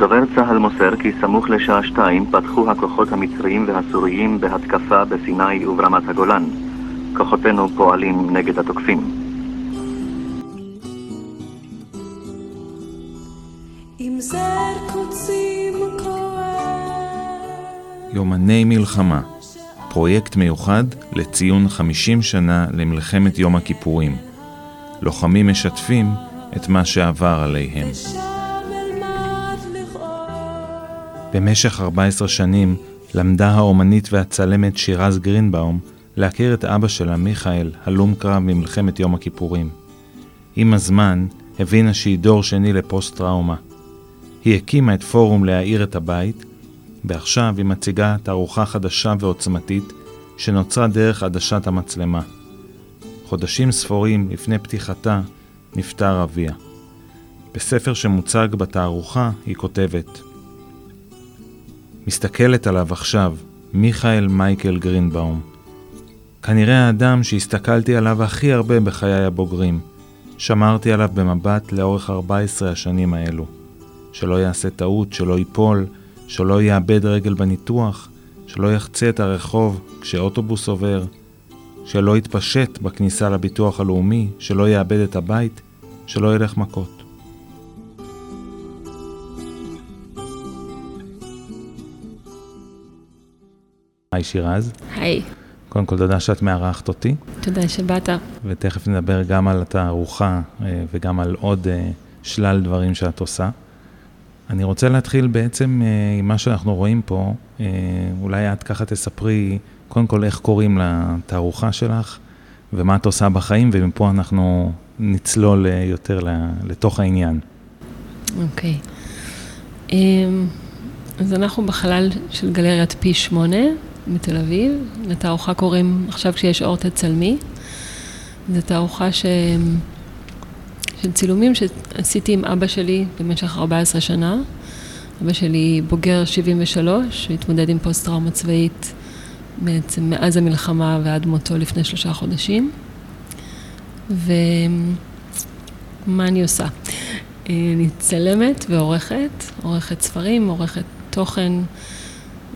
דובר צה"ל מוסר כי סמוך לשעה שתיים פתחו הכוחות המצריים והסוריים בהתקפה בסיני וברמת הגולן. כוחותינו פועלים נגד התוקפים. יומני מלחמה, פרויקט מיוחד לציון 50 שנה למלחמת יום הכיפורים. לוחמים משתפים את מה שעבר עליהם. במשך 14 שנים למדה האומנית והצלמת שירז גרינבאום להכיר את אבא שלה, מיכאל, הלום קרב ממלחמת יום הכיפורים. עם הזמן הבינה שהיא דור שני לפוסט-טראומה. היא הקימה את פורום להאיר את הבית, ועכשיו היא מציגה תערוכה חדשה ועוצמתית שנוצרה דרך עדשת המצלמה. חודשים ספורים לפני פתיחתה נפטר אביה. בספר שמוצג בתערוכה היא כותבת מסתכלת עליו עכשיו, מיכאל מייקל גרינבאום. כנראה האדם שהסתכלתי עליו הכי הרבה בחיי הבוגרים. שמרתי עליו במבט לאורך 14 השנים האלו. שלא יעשה טעות, שלא ייפול, שלא יאבד רגל בניתוח, שלא יחצה את הרחוב כשאוטובוס עובר, שלא יתפשט בכניסה לביטוח הלאומי, שלא יאבד את הבית, שלא ילך מכות. היי שירז. היי. קודם כל תודה שאת מארחת אותי. תודה שבאת. ותכף נדבר גם על התערוכה אה, וגם על עוד אה, שלל דברים שאת עושה. אני רוצה להתחיל בעצם אה, עם מה שאנחנו רואים פה. אולי את ככה תספרי קודם כל איך קוראים לתערוכה שלך ומה את עושה בחיים, ומפה אנחנו נצלול יותר לתוך העניין. אוקיי. Okay. אמ, אז אנחנו בחלל של גלריית פי שמונה. מתל אביב. לתערוכה קוראים עכשיו כשיש אור תצלמי. זו תערוכה ש... של צילומים שעשיתי עם אבא שלי במשך 14 שנה. אבא שלי בוגר 73, הוא התמודד עם פוסט-טראומה צבאית בעצם מאז המלחמה ועד מותו לפני שלושה חודשים. ומה אני עושה? אני צלמת ועורכת, עורכת ספרים, עורכת תוכן.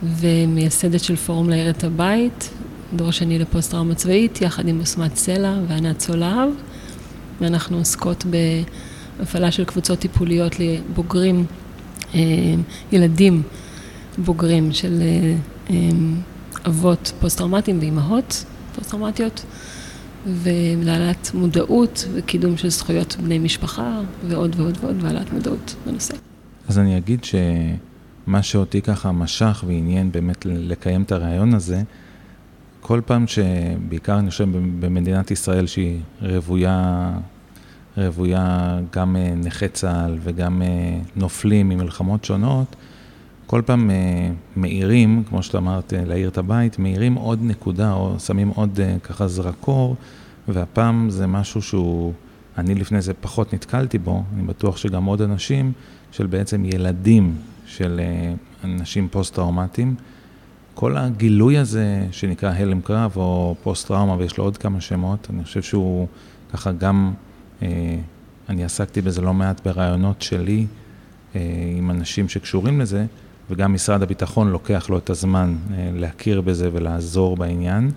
ומייסדת של פורום להאיר את הבית, דור שני לפוסט-טראומה צבאית, יחד עם אסנת סלע וענת סולהב, ואנחנו עוסקות בהפעלה של קבוצות טיפוליות לבוגרים, אה, ילדים בוגרים של אה, אה, אבות פוסט-טראומטיים ואימהות פוסט-טראומטיות, ולהעלאת מודעות וקידום של זכויות בני משפחה ועוד ועוד ועוד, והעלאת מודעות בנושא. אז אני אגיד ש... מה שאותי ככה משך ועניין באמת לקיים את הרעיון הזה, כל פעם שבעיקר אני חושב במדינת ישראל שהיא רוויה, רוויה גם אה, נכי צה"ל וגם אה, נופלים ממלחמות שונות, כל פעם אה, מאירים, כמו שאתה אמרת, להאיר את הבית, מאירים עוד נקודה או שמים עוד ככה זרקור, והפעם זה משהו שהוא, אני לפני זה פחות נתקלתי בו, אני בטוח שגם עוד אנשים, של בעצם ילדים של אה, אנשים פוסט-טראומטיים. כל הגילוי הזה שנקרא הלם קרב או פוסט-טראומה, ויש לו עוד כמה שמות, אני חושב שהוא ככה גם, אה, אני עסקתי בזה לא מעט ברעיונות שלי אה, עם אנשים שקשורים לזה, וגם משרד הביטחון לוקח לו את הזמן להכיר בזה ולעזור בעניין.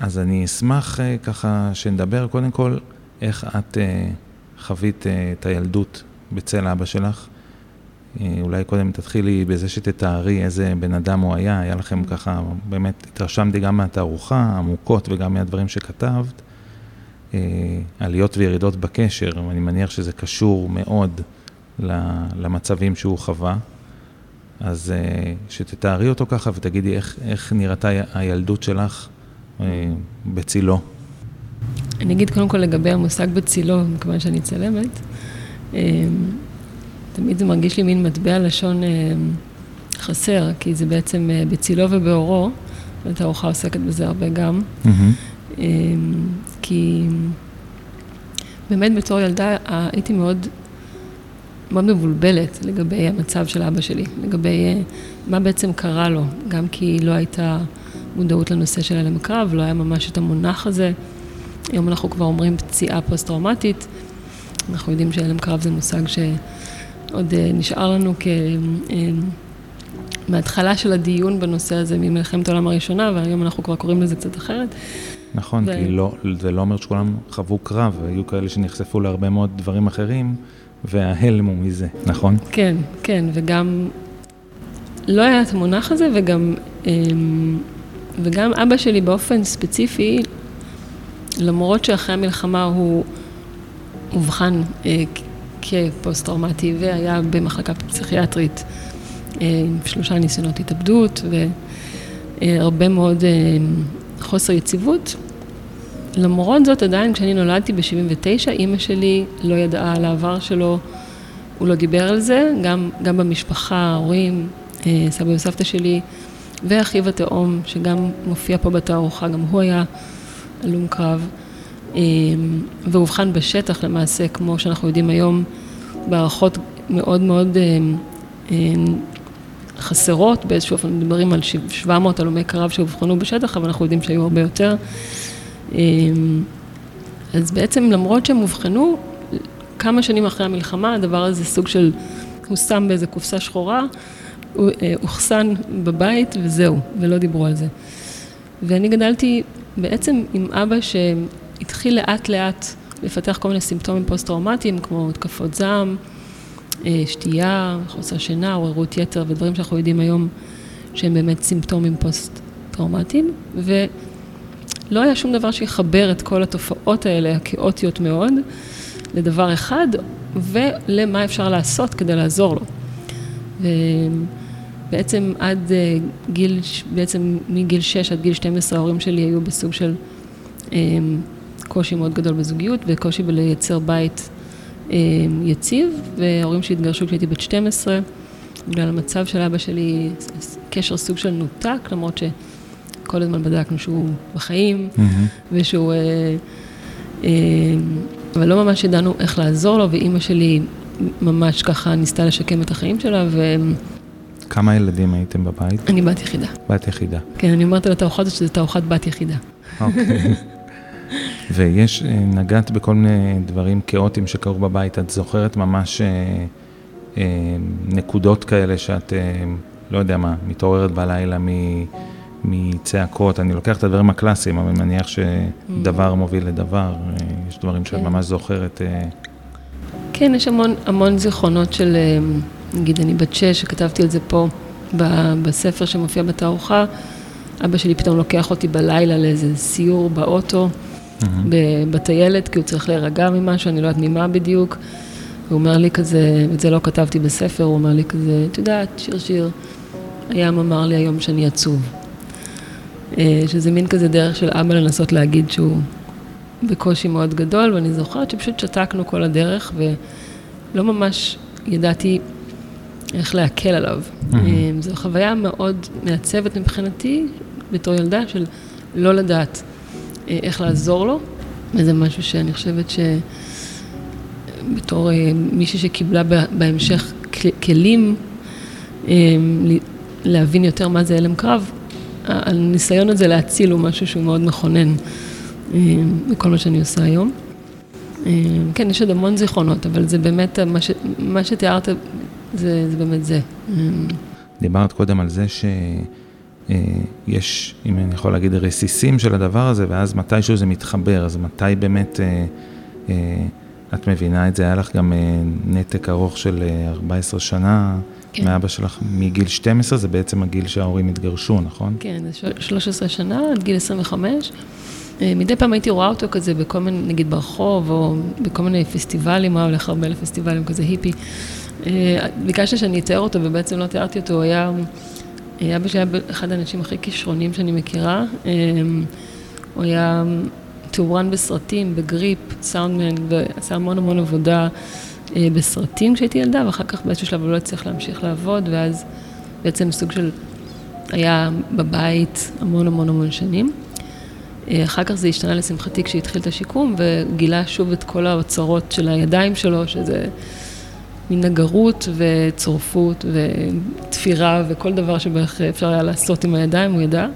אז אני אשמח ככה שנדבר קודם כל איך את חווית את הילדות בצל אבא שלך. אה, אולי קודם תתחילי בזה שתתארי איזה בן אדם הוא היה, היה לכם ככה, באמת התרשמתי גם מהתערוכה, עמוקות וגם מהדברים שכתבת, אה, עליות וירידות בקשר, ואני מניח שזה קשור מאוד למצבים שהוא חווה. אז אה, שתתארי אותו ככה ותגידי איך, איך נראתה הילדות שלך בצילו. אני אגיד קודם כל לגבי המושג בצילו, מכיוון שאני צלמת. תמיד זה מרגיש לי מין מטבע לשון אה, חסר, כי זה בעצם אה, בצילו ובאורו, והתערוכה עוסקת בזה הרבה גם. Mm-hmm. כי באמת בתור ילדה הייתי מאוד, מאוד מבולבלת לגבי המצב של אבא שלי, לגבי מה בעצם קרה לו, גם כי לא הייתה מודעות לנושא של הלם קרב, לא היה ממש את המונח הזה. היום אנחנו כבר אומרים פציעה פוסט-טראומטית, אנחנו יודעים שהלם קרב זה מושג ש... עוד נשאר לנו כ... מההתחלה של הדיון בנושא הזה ממלחמת העולם הראשונה, והיום אנחנו כבר קוראים לזה קצת אחרת. נכון, ו... כי לא, זה לא אומר שכולם חוו קרב, היו כאלה שנחשפו להרבה מאוד דברים אחרים, וההלם הוא מזה, נכון? כן, כן, וגם לא היה את המונח הזה, וגם, אמ, וגם אבא שלי באופן ספציפי, למרות שאחרי המלחמה הוא אובחן אה, כפוסט-טראומטי והיה במחלקה פסיכיאטרית אה, עם שלושה ניסיונות התאבדות והרבה מאוד אה, חוסר יציבות. למרות זאת, עדיין כשאני נולדתי ב-79, אימא שלי לא ידעה על העבר שלו, הוא לא דיבר על זה, גם, גם במשפחה, ההורים, אה, סבא וסבתא שלי, ואחיו התאום, שגם מופיע פה בתערוכה, גם הוא היה הלום קרב, ואובחן בשטח למעשה, כמו שאנחנו יודעים היום, בהערכות מאוד מאוד חסרות, באיזשהו אופן מדברים על 700 הלומי קרב שאובחנו בשטח, אבל אנחנו יודעים שהיו הרבה יותר. אמ, אז בעצם למרות שהם אובחנו, כמה שנים אחרי המלחמה, הדבר הזה סוג של, הוא שם באיזה קופסה שחורה, הוא אה, אוחסן בבית וזהו, ולא דיברו על זה. ואני גדלתי בעצם עם אבא שהתחיל לאט לאט לפתח כל מיני סימפטומים פוסט-טראומטיים, כמו התקפות זעם, אה, שתייה, חוסר שינה, עוררות יתר ודברים שאנחנו יודעים היום שהם באמת סימפטומים פוסט-טראומטיים, ולא היה שום דבר שיחבר את כל התופעות האלה, הכאוטיות מאוד, לדבר אחד, ולמה אפשר לעשות כדי לעזור לו. ובעצם עד אה, גיל, בעצם מגיל 6 עד גיל 12 ההורים שלי היו בסוג של אה, קושי מאוד גדול בזוגיות וקושי בלייצר בית אמ, יציב, וההורים שלי התגרשו כשהייתי בת 12, בגלל המצב של אבא שלי, קשר סוג של נותק, למרות שכל הזמן בדקנו שהוא בחיים, mm-hmm. ושהוא... אה, אה, אבל לא ממש ידענו איך לעזור לו, ואימא שלי ממש ככה ניסתה לשקם את החיים שלה, ו... כמה ילדים הייתם בבית? אני בת יחידה. בת יחידה. כן, אני אומרת על התערוכה הזאת שזו תערוכת בת יחידה. אוקיי. ויש, אה, נגעת בכל מיני דברים כאוטיים שקרו בבית, את זוכרת ממש אה, אה, נקודות כאלה שאת, אה, לא יודע מה, מתעוררת בלילה מ, מצעקות, אני לוקח את הדברים הקלאסיים, אבל אני מניח שדבר מוביל לדבר, אה, יש דברים שאת כן. ממש זוכרת. אה... כן, יש המון, המון זיכרונות של, נגיד, אני בת שש, שכתבתי על זה פה בספר שמופיע בתערוכה, אבא שלי פתאום לוקח אותי בלילה לאיזה סיור באוטו. בטיילת, כי הוא צריך להירגע ממשהו, אני לא יודעת ממה בדיוק. הוא אומר לי כזה, ואת זה לא כתבתי בספר, הוא אומר לי כזה, את יודעת, שיר שיר, הים אמר לי היום שאני עצוב. אה, שזה מין כזה דרך של אבא לנסות להגיד שהוא בקושי מאוד גדול, ואני זוכרת שפשוט שתקנו כל הדרך, ולא ממש ידעתי איך להקל עליו. Mm-hmm. זו חוויה מאוד מעצבת מבחינתי, בתור ילדה, של לא לדעת איך לעזור לו, וזה משהו שאני חושבת שבתור אה, מישהי שקיבלה בהמשך כלים אה, להבין יותר מה זה הלם קרב, הניסיון הזה להציל הוא משהו שהוא מאוד מכונן בכל מה שאני עושה היום. כן, יש עוד המון זיכרונות, אבל זה באמת, מה, ש, מה שתיארת, זה, זה באמת זה. דיברת קודם על זה ש... אה, יש, אם אני יכול להגיד, רסיסים של הדבר הזה, ואז מתישהו זה מתחבר, אז מתי באמת אה, אה, את מבינה את זה? היה לך גם נתק ארוך של 14 שנה כן. מאבא שלך מגיל 12, זה בעצם הגיל שההורים התגרשו, נכון? כן, זה 13 שנה, עד גיל 25. מדי פעם הייתי רואה אותו כזה בכל מיני, נגיד ברחוב, או בכל מיני פסטיבלים, הוא היה הולך הרבה לפסטיבלים, כזה היפי. ביקשת שאני אתאר אותו, ובעצם לא תיארתי אותו, הוא היה... אבא שלי היה אחד האנשים הכי כישרונים שאני מכירה. אמ, הוא היה תאורן בסרטים, בגריפ, סאונדמן, ועשה המון המון עבודה אה, בסרטים כשהייתי ילדה, ואחר כך באיזשהו שלב הוא לא הצליח להמשיך לעבוד, ואז בעצם סוג של היה בבית המון המון המון שנים. אה, אחר כך זה השתנה לשמחתי כשהתחיל את השיקום, וגילה שוב את כל האוצרות של הידיים שלו, שזה... מין נגרות וצורפות ותפירה וכל דבר שבערך אפשר היה לעשות עם הידיים, הוא ידע.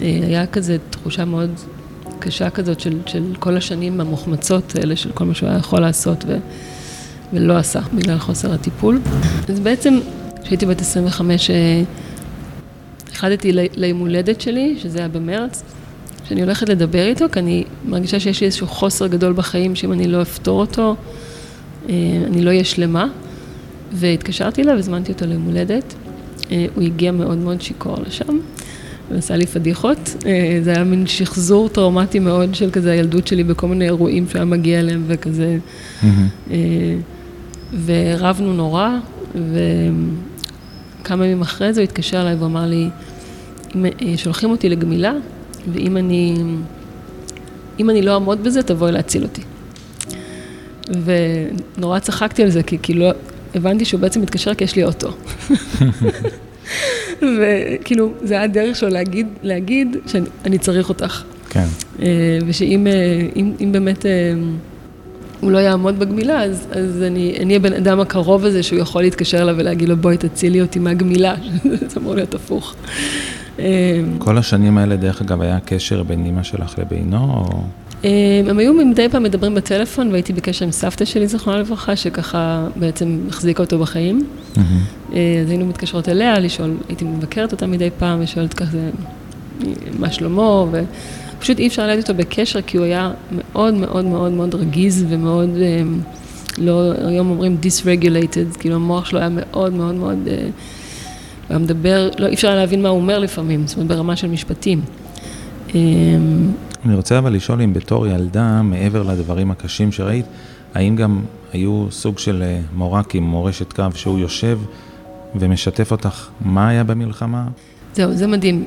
והיה כזה תחושה מאוד קשה כזאת של, של כל השנים המוחמצות האלה, של כל מה שהוא היה יכול לעשות. ולא עשה בגלל חוסר הטיפול. אז בעצם, כשהייתי בת 25, החלטתי ליום הולדת שלי, שזה היה במרץ, שאני הולכת לדבר איתו, כי אני מרגישה שיש לי איזשהו חוסר גדול בחיים, שאם אני לא אפתור אותו, אה, אני לא אהיה שלמה. והתקשרתי אליו, הזמנתי אותו ליום הולדת. אה, הוא הגיע מאוד מאוד שיכור לשם, ועשה לי פדיחות. אה, זה היה מין שחזור טראומטי מאוד של כזה הילדות שלי בכל מיני אירועים שהוא היה מגיע אליהם וכזה. Mm-hmm. ורבנו נורא, וכמה ימים אחרי זה הוא התקשר אליי ואמר לי, שולחים אותי לגמילה, ואם אני, אם אני לא אעמוד בזה, תבואי להציל אותי. ונורא צחקתי על זה, כי כאילו הבנתי שהוא בעצם מתקשר כי יש לי אוטו. וכאילו, זה היה הדרך שלו להגיד, להגיד שאני צריך אותך. כן. אה, ושאם אה, אם, אם באמת אה, הוא לא יעמוד בגמילה, אז, אז אני אהיה בן אדם הקרוב הזה שהוא יכול להתקשר אליו ולהגיד לו, בואי תצילי אותי מהגמילה, זה אמור להיות הפוך. כל השנים האלה, דרך אגב, היה קשר בין אימא שלך לבינו, או... הם היו מדי פעם מדברים בטלפון, והייתי בקשר עם סבתא שלי, זכרונה לברכה, שככה בעצם החזיקה אותו בחיים. Mm-hmm. אז היינו מתקשרות אליה, לשאול, הייתי מבקרת אותה מדי פעם, ושואלת כזה, מה שלמה, ופשוט אי אפשר לדעת אותו בקשר, כי הוא היה מאוד מאוד מאוד מאוד רגיז ומאוד, לא, היום אומרים dysregulated, כאילו המוח שלו היה מאוד מאוד מאוד, הוא היה מדבר, לא, אי אפשר להבין מה הוא אומר לפעמים, זאת אומרת ברמה של משפטים. אני רוצה אבל לשאול אם בתור ילדה, מעבר לדברים הקשים שראית, האם גם היו סוג של אה, מורקים, מורשת קו, שהוא יושב ומשתף אותך מה היה במלחמה? זהו, זה מדהים.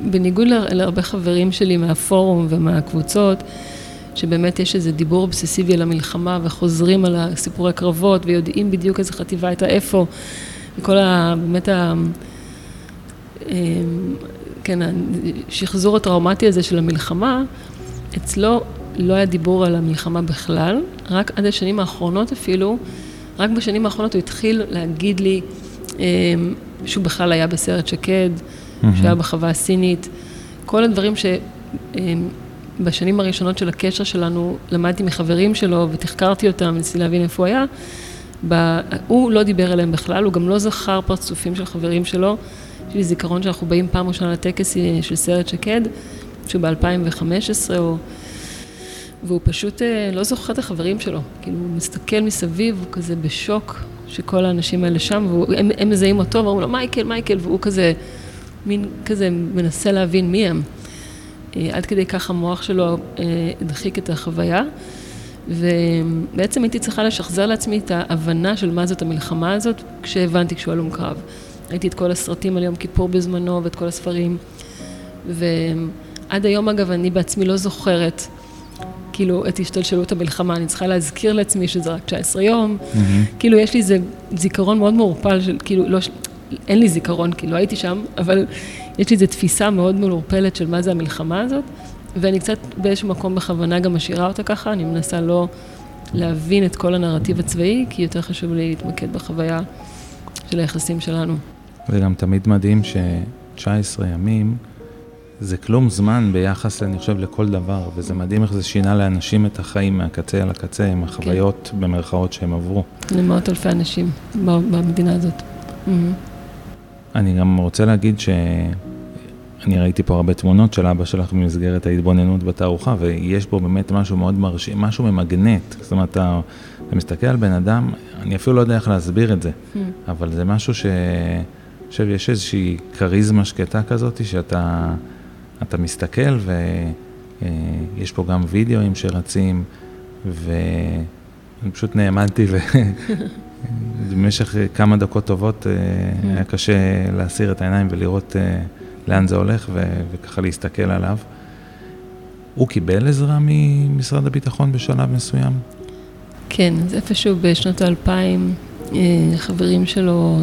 בניגוד להרבה חברים שלי מהפורום ומהקבוצות, שבאמת יש איזה דיבור אובססיבי על המלחמה וחוזרים על הסיפורי קרבות ויודעים בדיוק איזה חטיבה הייתה איפה, וכל ה... באמת ה... כן, השחזור הטראומטי הזה של המלחמה, אצלו לא היה דיבור על המלחמה בכלל, רק עד השנים האחרונות אפילו, רק בשנים האחרונות הוא התחיל להגיד לי אמ, שהוא בכלל היה בסרט שקד, mm-hmm. שהיה בחווה הסינית, כל הדברים שבשנים אמ, הראשונות של הקשר שלנו למדתי מחברים שלו ותחקרתי אותם, ניסיתי להבין איפה הוא היה, הוא לא דיבר עליהם בכלל, הוא גם לא זכר פרצופים של חברים שלו. יש לי זיכרון שאנחנו באים פעם ראשונה לטקס אה, של סרט שקד, שהוא ב-2015, או... והוא פשוט אה, לא זוכר את החברים שלו. כאילו, הוא מסתכל מסביב, הוא כזה בשוק שכל האנשים האלה שם, והם מזהים אותו, ואומרים לו, מייקל, מייקל, והוא כזה, מין כזה מנסה להבין מי הם. אה, עד כדי כך המוח שלו הדחיק את החוויה. ובעצם הייתי צריכה לשחזר לעצמי את ההבנה של מה זאת המלחמה הזאת, כשהבנתי כשהוא הלום קרב. ראיתי את כל הסרטים על יום כיפור בזמנו ואת כל הספרים. ועד היום, אגב, אני בעצמי לא זוכרת, כאילו, את השתלשלות המלחמה. אני צריכה להזכיר לעצמי שזה רק 19 יום. Mm-hmm. כאילו, יש לי איזה זיכרון מאוד מעורפל של, כאילו, לא, אין לי זיכרון, כי לא הייתי שם, אבל יש לי איזו תפיסה מאוד מעורפלת של מה זה המלחמה הזאת, ואני קצת באיזשהו מקום בכוונה גם משאירה אותה ככה, אני מנסה לא להבין את כל הנרטיב הצבאי, כי יותר חשוב לי להתמקד בחוויה של היחסים שלנו. וגם תמיד מדהים ש-19 ימים זה כלום זמן ביחס, אני חושב, לכל דבר, וזה מדהים איך זה שינה לאנשים את החיים מהקצה אל הקצה, עם החוויות כן. במרכאות שהם עברו. למאות אלפי אנשים במדינה הזאת. Mm-hmm. אני גם רוצה להגיד ש... אני ראיתי פה הרבה תמונות של אבא שלך במסגרת ההתבוננות בתערוכה, ויש בו באמת משהו מאוד מרשים, משהו ממגנט. זאת אומרת, אתה, אתה מסתכל על בן אדם, אני אפילו לא יודע איך להסביר את זה, mm. אבל זה משהו ש... חושב, יש איזושהי כריזמה שקטה כזאת, שאתה אתה מסתכל ויש פה גם וידאוים שרצים, ואני פשוט נעמדתי ובמשך כמה דקות טובות אה, היה קשה להסיר את העיניים ולראות אה, לאן זה הולך וככה להסתכל עליו. הוא קיבל עזרה ממשרד הביטחון בשלב מסוים? כן, אז איפשהו בשנות האלפיים, אה, חברים שלו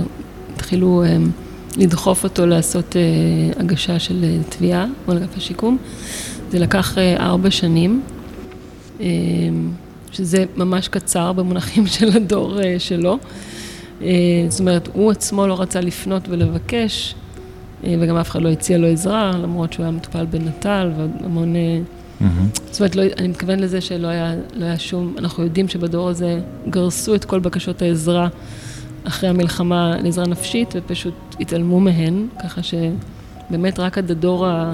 התחילו um, לדחוף אותו לעשות uh, הגשה של uh, תביעה מול אגף השיקום. זה לקח uh, ארבע שנים, uh, שזה ממש קצר במונחים של הדור שלו. זאת אומרת, הוא עצמו לא רצה לפנות ולבקש, וגם אף אחד לא הציע לו עזרה, למרות שהוא היה מטופל בנט"ל והמון uh, זאת אומרת, לא, אני מתכוון לזה שלא היה, לא היה שום, אנחנו יודעים שבדור הזה גרסו את כל בקשות העזרה אחרי המלחמה לעזרה נפשית, ופשוט התעלמו מהן, ככה שבאמת רק עד הדור ה...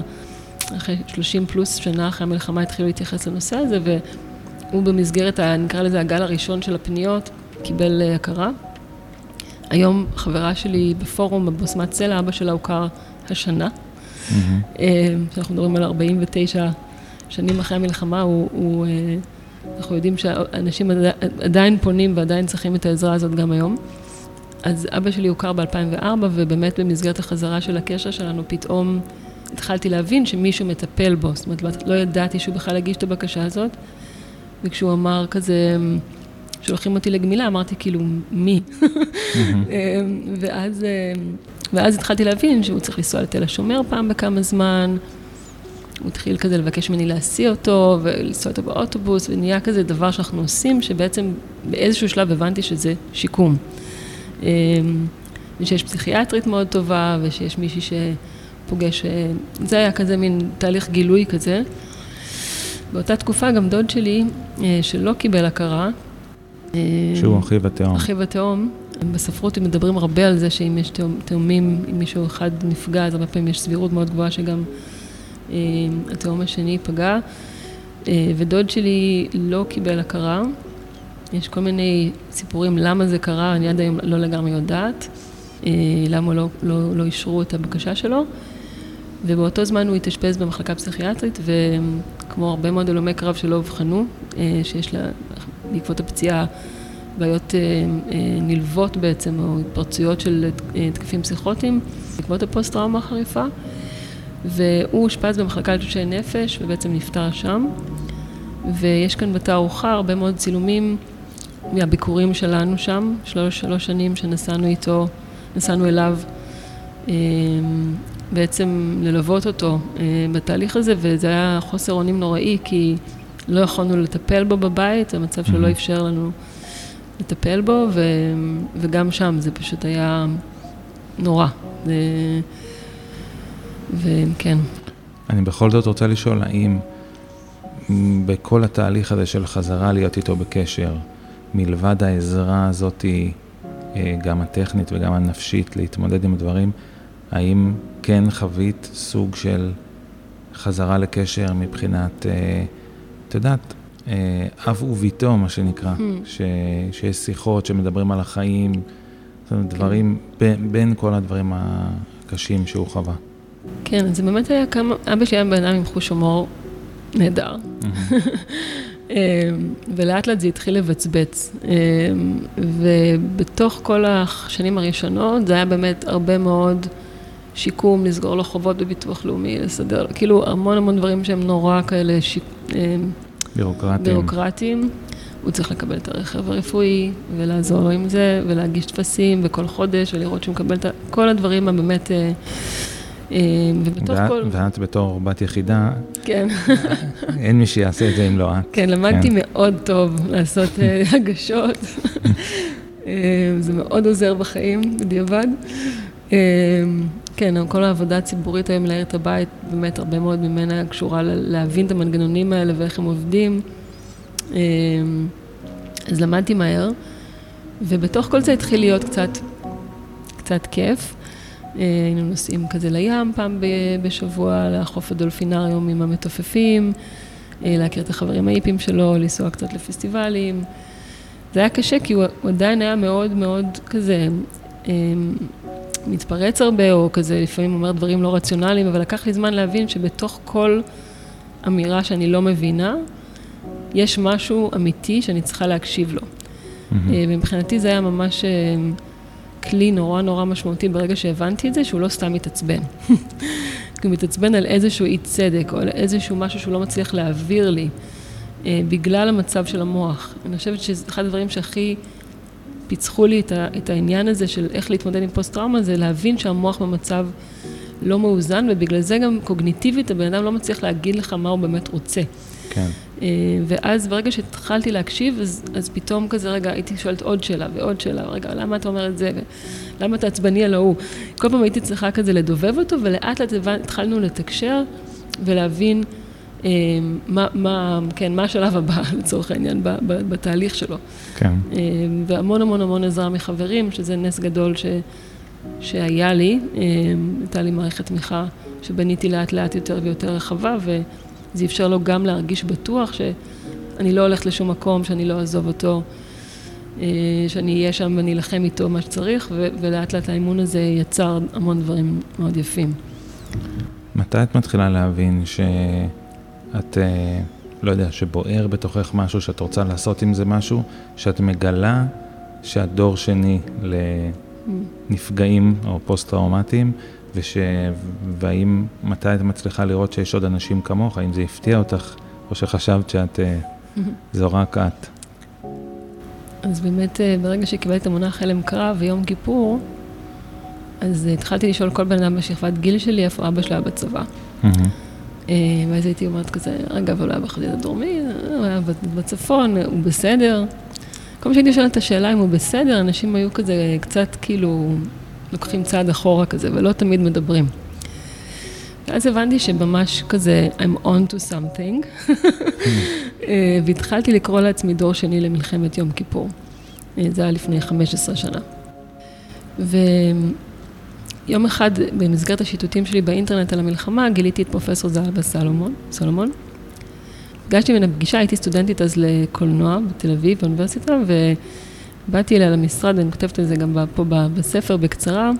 אחרי 30 פלוס שנה אחרי המלחמה התחילו להתייחס לנושא הזה, והוא במסגרת, ה, נקרא לזה הגל הראשון של הפניות, קיבל אה, הכרה. היום חברה שלי בפורום, בבוסמת סלע, אבא שלה הוכר השנה. Mm-hmm. אנחנו מדברים על 49 שנים אחרי המלחמה, הוא, הוא, אה, אנחנו יודעים שאנשים עדיין פונים ועדיין צריכים את העזרה הזאת גם היום. אז אבא שלי הוכר ב-2004, ובאמת במסגרת החזרה של הקשר שלנו, פתאום התחלתי להבין שמישהו מטפל בו. זאת אומרת, לא ידעתי שהוא בכלל הגיש את הבקשה הזאת, וכשהוא אמר כזה, שולחים אותי לגמילה, אמרתי כאילו, מי? ואז, ואז התחלתי להבין שהוא צריך לנסוע לתל השומר פעם בכמה זמן. הוא התחיל כזה לבקש ממני להסיע אותו ולנסוע איתו באוטובוס, ונהיה כזה דבר שאנחנו עושים, שבעצם באיזשהו שלב הבנתי שזה שיקום. ושיש פסיכיאטרית מאוד טובה, ושיש מישהי שפוגש, זה היה כזה מין תהליך גילוי כזה. באותה תקופה גם דוד שלי, שלא קיבל הכרה, שהוא אחיו התאום. אחיו התאום. בספרות הם מדברים הרבה על זה שאם יש תאומים, אם מישהו אחד נפגע, אז הרבה פעמים יש סבירות מאוד גבוהה שגם אה, התאום השני ייפגע. אה, ודוד שלי לא קיבל הכרה. יש כל מיני סיפורים למה זה קרה, אני עד היום לא לגמרי יודעת. אה, למה לא, לא, לא אישרו את הבקשה שלו. ובאותו זמן הוא התאשפז במחלקה פסיכיאטרית, וכמו הרבה מאוד הלומי קרב שלא אובחנו, שיש לה בעקבות הפציעה בעיות אה, אה, נלוות בעצם, או התפרצויות של אה, תקפים פסיכוטיים, בעקבות הפוסט-טראומה החריפה. והוא אושפז במחלקה לתושי נפש, ובעצם נפטר שם. ויש כאן בתערוכה הרבה מאוד צילומים מהביקורים שלנו שם, שלוש, שלוש שנים שנסענו איתו, נסענו אליו בעצם ללוות אותו בתהליך הזה, וזה היה חוסר אונים נוראי, כי לא יכולנו לטפל בו בבית, המצב שלו לא אפשר לנו לטפל בו, ו, וגם שם זה פשוט היה נורא. ו, וכן. אני בכל זאת רוצה לשאול, האם בכל התהליך הזה של חזרה להיות איתו בקשר, מלבד העזרה הזאת, אה, גם הטכנית וגם הנפשית, להתמודד עם הדברים, האם כן חווית סוג של חזרה לקשר מבחינת... אה, את יודעת, אה, אב וביתו, מה שנקרא, hmm. ש, שיש שיחות שמדברים על החיים, זאת אומרת, דברים, בין, בין כל הדברים הקשים שהוא חווה. כן, זה באמת היה כמה, אבא שלי היה בן אדם עם חוש הומור נהדר. Mm-hmm. ולאט לאט זה התחיל לבצבץ. אה, ובתוך כל השנים הראשונות זה היה באמת הרבה מאוד שיקום, לסגור לו חובות בביטוח לאומי, לסדר, כאילו המון המון דברים שהם נורא כאלה שיק... אמ, בירוקרטיים. בירוקרטיים. הוא צריך לקבל את הרכב הרפואי ולעזור לו עם זה, ולהגיש טפסים בכל חודש, ולראות שהוא מקבל את כל הדברים הבאמת... אה, אה, ובתוך כל... ואת בתור בת יחידה, כן. אין מי שיעשה את זה אם לא את. כן, למדתי כן. מאוד טוב לעשות אה, הגשות. זה מאוד עוזר בחיים, בדיעבד. כן, כל העבודה הציבורית היום להעיר את הבית, באמת הרבה מאוד ממנה קשורה להבין את המנגנונים האלה ואיך הם עובדים. אז למדתי מהר, ובתוך כל זה התחיל להיות קצת, קצת כיף. אה, היינו נוסעים כזה לים פעם בשבוע, לחוף הדולפינריום עם המתופפים, אה, להכיר את החברים האיפים שלו, לנסוע קצת לפסטיבלים. זה היה קשה כי הוא, הוא עדיין היה מאוד מאוד כזה אמ, מתפרץ הרבה, או כזה לפעמים אומר דברים לא רציונליים, אבל לקח לי זמן להבין שבתוך כל אמירה שאני לא מבינה, יש משהו אמיתי שאני צריכה להקשיב לו. Mm-hmm. ומבחינתי זה היה ממש אה, כלי נורא נורא משמעותי ברגע שהבנתי את זה, שהוא לא סתם מתעצבן. הוא מתעצבן על איזשהו אי צדק, או על איזשהו משהו שהוא לא מצליח להעביר לי, אה, בגלל המצב של המוח. אני חושבת שזה אחד הדברים שהכי... פיצחו לי את, ה, את העניין הזה של איך להתמודד עם פוסט-טראומה, זה להבין שהמוח במצב לא מאוזן, ובגלל זה גם קוגניטיבית הבן אדם לא מצליח להגיד לך מה הוא באמת רוצה. כן. אה, ואז ברגע שהתחלתי להקשיב, אז, אז פתאום כזה, רגע, הייתי שואלת עוד שאלה ועוד שאלה, רגע, למה אתה אומר את זה? למה אתה עצבני על ההוא? כל פעם הייתי צריכה כזה לדובב אותו, ולאט לאט התחלנו לתקשר ולהבין מה, מה, כן, מה השלב הבא לצורך העניין בתהליך שלו. כן. והמון המון המון עזרה מחברים, שזה נס גדול ש, שהיה לי. הייתה לי מערכת תמיכה שבניתי לאט לאט יותר ויותר רחבה, וזה אפשר לו גם להרגיש בטוח שאני לא הולכת לשום מקום, שאני לא אעזוב אותו. אה, שאני אהיה שם ואני אלחם איתו מה שצריך, ולאט לאט האימון הזה יצר המון דברים מאוד יפים. מתי את מתחילה להבין שאת, אה, לא יודע, שבוער בתוכך משהו, שאת רוצה לעשות עם זה משהו, שאת מגלה שאת דור שני לנפגעים או פוסט-טראומטיים, וש... והאם, מתי את מצליחה לראות שיש עוד אנשים כמוך, האם זה הפתיע אותך, או שחשבת שאת, אה, זו רק את? אז באמת, אה, ברגע שקיבלתי את המונח הלם קרב ויום כיפור, אז התחלתי לשאול כל בן אדם בשכבת גיל שלי, איפה אבא שלה בצבא. אה, ואז הייתי אומרת כזה, רגע, אבל הוא היה בחזית הדרומי, הוא היה בצפון, הוא בסדר. כל פעם שהייתי שואלת את השאלה אם הוא בסדר, אנשים היו כזה קצת כאילו לוקחים צעד אחורה כזה, ולא תמיד מדברים. ואז הבנתי שממש כזה, I'm on to something, אה, והתחלתי לקרוא לעצמי דור שני למלחמת יום כיפור. אה, זה היה לפני 15 שנה. ויום אחד, במסגרת השיטוטים שלי באינטרנט על המלחמה, גיליתי את פרופסור זלבה סלומון, סולומון. פגשתי ממנה פגישה, הייתי סטודנטית אז לקולנוע בתל אביב, באוניברסיטה, ובאתי אליה למשרד, ואני כותבת על זה גם פה בספר בקצרה.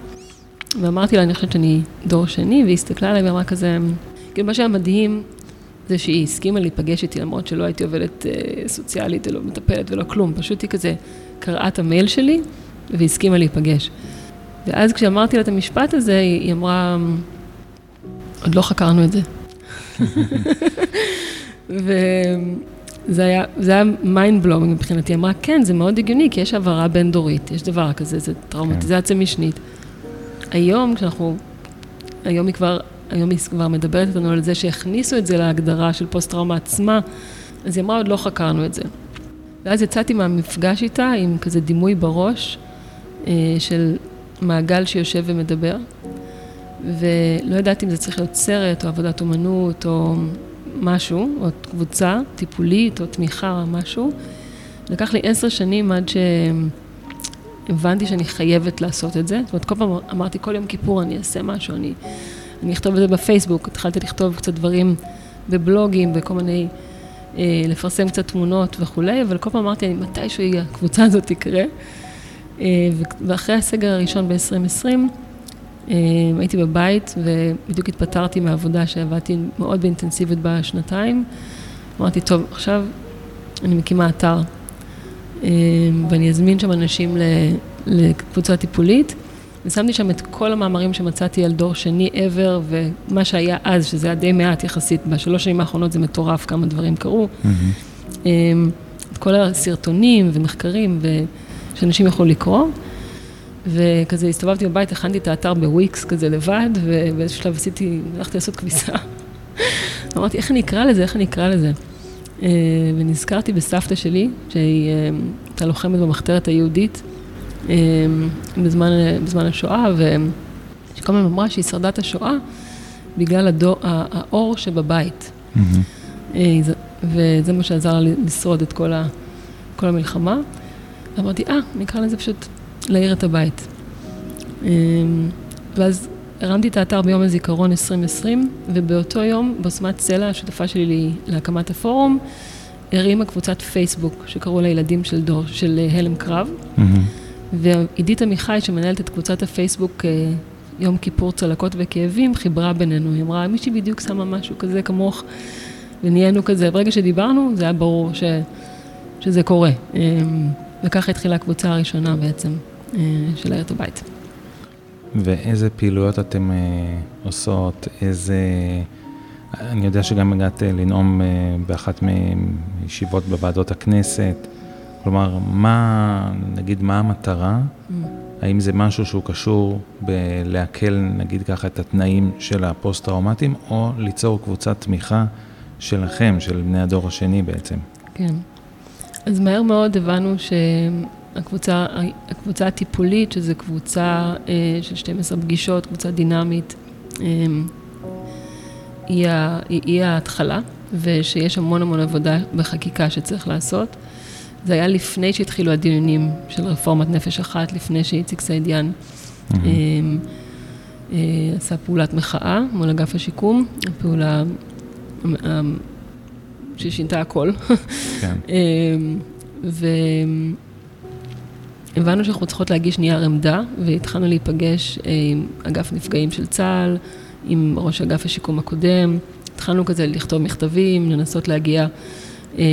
ואמרתי לה, אני חושבת שאני דור שני, והיא הסתכלה עליי ואמרה כזה, כאילו מה שהיה מדהים, זה שהיא הסכימה להיפגש איתי, למרות שלא הייתי עובדת אה, סוציאלית ולא מטפלת ולא כלום, פשוט היא כזה קראה את המייל שלי והסכימה להיפגש. ואז כשאמרתי לה את המשפט הזה, היא, היא אמרה, עוד לא חקרנו את זה. וזה היה, זה היה mind blowing מבחינתי, אמרה, כן, זה מאוד הגיוני, כי יש העברה בין-דורית, יש דבר כזה, זה טראומטיזציה כן. משנית. היום, כשאנחנו, היום היא כבר, היום היא כבר מדברת איתנו על זה שהכניסו את זה להגדרה של פוסט-טראומה עצמה, אז היא אמרה, עוד לא חקרנו את זה. ואז יצאתי מהמפגש איתה עם כזה דימוי בראש אה, של מעגל שיושב ומדבר, ולא ידעתי אם זה צריך להיות סרט או עבודת אומנות או משהו, או קבוצה טיפולית או תמיכה או משהו. לקח לי עשר שנים עד ש... הבנתי שאני חייבת לעשות את זה. זאת אומרת, כל פעם אמרתי, כל יום כיפור אני אעשה משהו, אני, אני אכתוב את זה בפייסבוק, התחלתי לכתוב קצת דברים בבלוגים, בכל מיני, אה, לפרסם קצת תמונות וכולי, אבל כל פעם אמרתי, אני מתישהו הקבוצה הזאת תקרה. אה, ואחרי הסגר הראשון ב-2020, אה, הייתי בבית ובדיוק התפטרתי מהעבודה שעבדתי מאוד באינטנסיבית בשנתיים. אמרתי, טוב, עכשיו אני מקימה אתר אמ, ואני אזמין שם אנשים לקבוצה טיפולית. ושמתי שם את כל המאמרים שמצאתי על דור שני ever, ומה שהיה אז, שזה היה די מעט יחסית, בשלוש שנים האחרונות זה מטורף כמה דברים קרו. Mm-hmm. את כל הסרטונים ומחקרים שאנשים יכולו לקרוא. וכזה הסתובבתי בבית, הכנתי את האתר בוויקס כזה לבד, ובאיזשהו שלב עשיתי, הלכתי לעשות כביסה. אמרתי, איך אני אקרא לזה, איך אני אקרא לזה? אה, ונזכרתי בסבתא שלי, שהיא אה, הייתה לוחמת במחתרת היהודית אה, בזמן, בזמן השואה, ושכל הזמן אמרה שהיא שרדה את השואה בגלל הדור, האור שבבית. Mm-hmm. וזה מה שעזר לה לשרוד את כל, ה, כל המלחמה. ואמרתי, אה, נקרא לזה פשוט להאיר את הבית. ואז הרמתי את האתר ביום הזיכרון 2020, ובאותו יום בשמת סלע, השותפה שלי להקמת הפורום, הרימה קבוצת פייסבוק שקראו לילדים של דור, של אה, הלם קרב. Mm-hmm. ועידית עמיחי, שמנהלת את קבוצת הפייסבוק אה, יום כיפור צלקות וכאבים, חיברה בינינו. היא אמרה, מישהי בדיוק שמה משהו כזה כמוך, ונהיינו כזה. ברגע שדיברנו, זה היה ברור ש, שזה קורה. אמ, וככה התחילה הקבוצה הראשונה בעצם של עיית הבית. ואיזה פעילויות אתן אה, עושות, איזה... אני יודע שגם הגעת אה, לנאום אה, באחת מישיבות בוועדות הכנסת. כלומר, מה, נגיד, מה המטרה? אמ. האם זה משהו שהוא קשור בלהקל, נגיד ככה, את התנאים של הפוסט-טראומטיים, או ליצור קבוצת תמיכה שלכם, של בני הדור השני בעצם? כן. אז מהר מאוד הבנו ש... הקבוצה, הקבוצה הטיפולית, שזו קבוצה אה, של 12 פגישות, קבוצה דינמית, אה, היא, היא, היא ההתחלה. ושיש המון המון עבודה בחקיקה שצריך לעשות. זה היה לפני שהתחילו הדיונים של רפורמת נפש אחת, לפני שאיציק סעידיאן mm-hmm. עשה פעולת מחאה מול אגף השיקום, פעולה ששינתה הכל. כן. והבנו שאנחנו צריכות להגיש נייר עמדה, והתחלנו להיפגש עם אגף נפגעים של צה"ל, עם ראש אגף השיקום הקודם, התחלנו כזה לכתוב מכתבים, לנסות להגיע אה,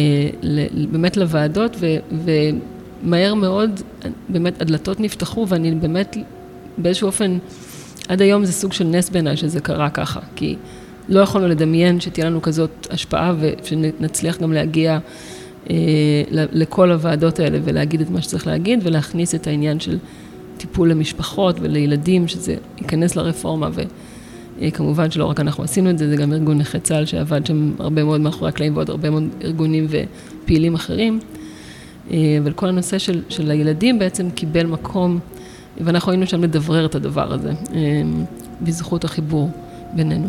באמת לוועדות, ו, ומהר מאוד, באמת הדלתות נפתחו, ואני באמת באיזשהו אופן, עד היום זה סוג של נס בעיניי שזה קרה ככה, כי לא יכולנו לדמיין שתהיה לנו כזאת השפעה ושנצליח גם להגיע אה, לכל הוועדות האלה ולהגיד את מה שצריך להגיד ולהכניס את העניין של טיפול למשפחות ולילדים, שזה ייכנס לרפורמה ו... אה, שלא רק אנחנו עשינו את זה, זה גם ארגון נכי צה"ל שעבד שם הרבה מאוד מאחורי הקלעים ועוד הרבה מאוד ארגונים ופעילים אחרים. אה, אבל כל הנושא של, של הילדים בעצם קיבל מקום, ואנחנו היינו שם לדברר את הדבר הזה, אה, בזכות החיבור בינינו.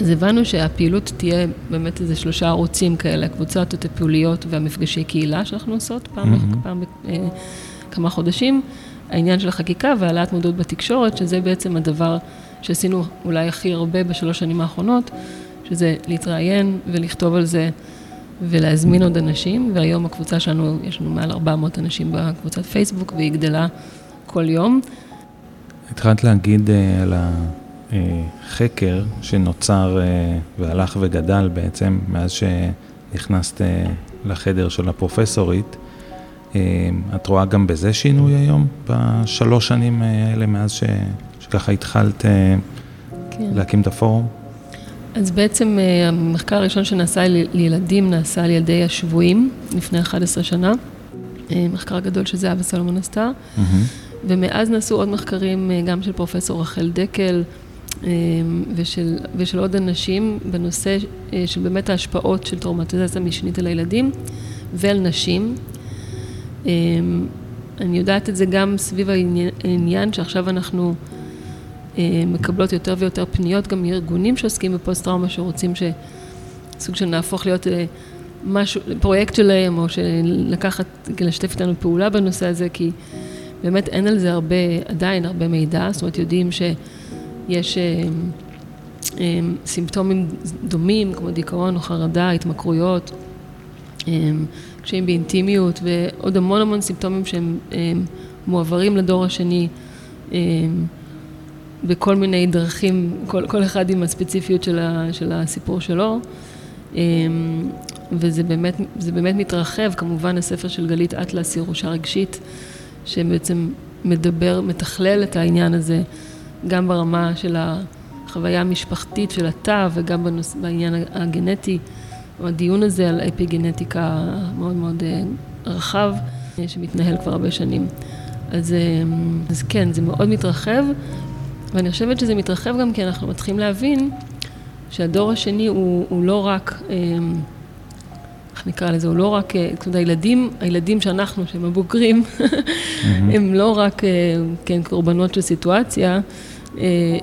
אז הבנו שהפעילות תהיה באמת איזה שלושה ערוצים כאלה, הקבוצות הטיפוליות והמפגשי קהילה שאנחנו עושות פעם, mm-hmm. פעם כמה חודשים. העניין של החקיקה והעלאת מודעות בתקשורת, שזה בעצם הדבר שעשינו אולי הכי הרבה בשלוש שנים האחרונות, שזה להתראיין ולכתוב על זה ולהזמין עוד אנשים, והיום הקבוצה שלנו, יש לנו מעל 400 אנשים בקבוצת פייסבוק, והיא גדלה כל יום. התחלת להגיד uh, על החקר שנוצר uh, והלך וגדל בעצם מאז שנכנסת uh, לחדר של הפרופסורית. אה, את רואה גם בזה שינוי היום, בשלוש שנים האלה מאז ש, שככה התחלת אה, כן. להקים את הפורום? אז בעצם אה, המחקר הראשון שנעשה לילדים נעשה על ילדי השבויים לפני 11 שנה. מחקר גדול שזהבה וסולומון עשתה. Mm-hmm. ומאז נעשו עוד מחקרים, גם של פרופסור רחל דקל ושל, ושל עוד אנשים בנושא של באמת ההשפעות של טראומטיזציה משנית על הילדים ועל נשים. אמ, אני יודעת את זה גם סביב העניין שעכשיו אנחנו אה, מקבלות יותר ויותר פניות גם מארגונים שעוסקים בפוסט-טראומה שרוצים שסוג של נהפוך להיות אה, משהו, פרויקט שלהם או לקחת, לשתף איתנו פעולה בנושא הזה כי באמת אין על זה הרבה, עדיין הרבה מידע, זאת אומרת יודעים שיש אה, סימפטומים דומים כמו דיכאון או חרדה, התמכרויות. קשיים באינטימיות ועוד המון המון סימפטומים שהם הם, מועברים לדור השני בכל מיני דרכים, כל, כל אחד עם הספציפיות של, ה, של הסיפור שלו. וזה באמת, באמת מתרחב, כמובן הספר של גלית אטלס, ירושה רגשית, שבעצם מדבר, מתכלל את העניין הזה, גם ברמה של החוויה המשפחתית של התא וגם בנוס, בעניין הגנטי. הדיון הזה על אפיגנטיקה מאוד מאוד אה, רחב, אה, שמתנהל כבר הרבה שנים. אז, אה, אז כן, זה מאוד מתרחב, ואני חושבת שזה מתרחב גם כי אנחנו מתחילים להבין שהדור השני הוא, הוא לא רק, נקרא לזה, הוא לא רק, זאת אומרת, הילדים, הילדים שאנחנו, שהם הבוגרים, הם לא רק, כן, קורבנות של סיטואציה,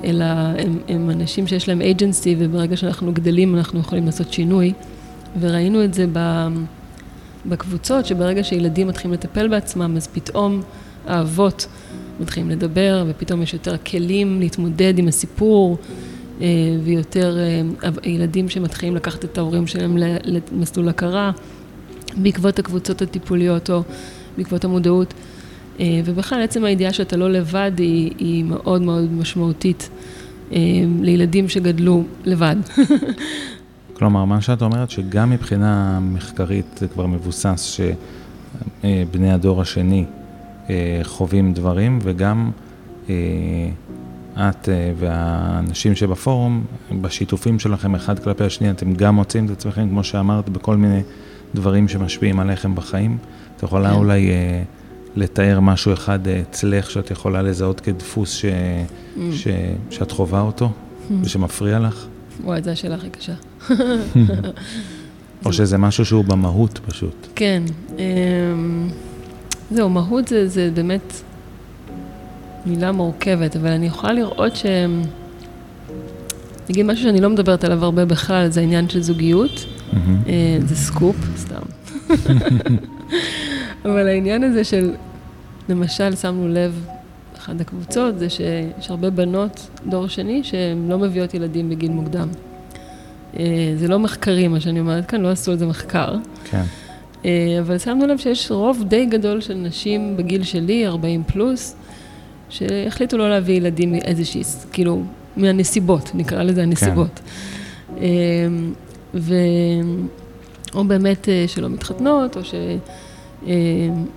אלא הם, הם אנשים שיש להם agency, וברגע שאנחנו גדלים אנחנו יכולים לעשות שינוי. וראינו את זה בקבוצות, שברגע שילדים מתחילים לטפל בעצמם, אז פתאום האבות מתחילים לדבר, ופתאום יש יותר כלים להתמודד עם הסיפור, אה, ויותר אה, ילדים שמתחילים לקחת את ההורים שלהם למסלול הכרה, בעקבות הקבוצות הטיפוליות או בעקבות המודעות. אה, ובכלל, עצם הידיעה שאתה לא לבד היא, היא מאוד מאוד משמעותית לילדים שגדלו לבד. כלומר, מה שאת אומרת, שגם מבחינה מחקרית זה כבר מבוסס שבני הדור השני אה, חווים דברים, וגם אה, את אה, והאנשים שבפורום, בשיתופים שלכם אחד כלפי השני, אתם גם מוצאים את עצמכם, כמו שאמרת, בכל מיני דברים שמשפיעים עליכם בחיים. את יכולה כן. אולי לתאר משהו אחד אצלך שאת יכולה לזהות כדפוס ש, mm. ש, שאת חווה אותו mm. ושמפריע לך? וואי, זו השאלה הכי קשה. או שזה משהו שהוא במהות פשוט. כן. אמ, זהו, מהות זה, זה באמת מילה מורכבת, אבל אני יכולה לראות ש... נגיד משהו שאני לא מדברת עליו הרבה בכלל, זה העניין של זוגיות. מהמם. אה, זה סקופ, סתם. אבל העניין הזה של, למשל, שמנו לב, אחת הקבוצות, זה שיש הרבה בנות דור שני שהן לא מביאות ילדים בגיל מוקדם. אה, זה לא מחקרי, מה שאני אומרת כאן, לא עשו על זה מחקר. כן. אה, אבל שמנו לב שיש רוב די גדול של נשים בגיל שלי, 40 פלוס, שהחליטו לא להביא ילדים מאיזושהי, כאילו, מהנסיבות, נקרא לזה הנסיבות. אה, ו... או באמת אה, שלא מתחתנות, או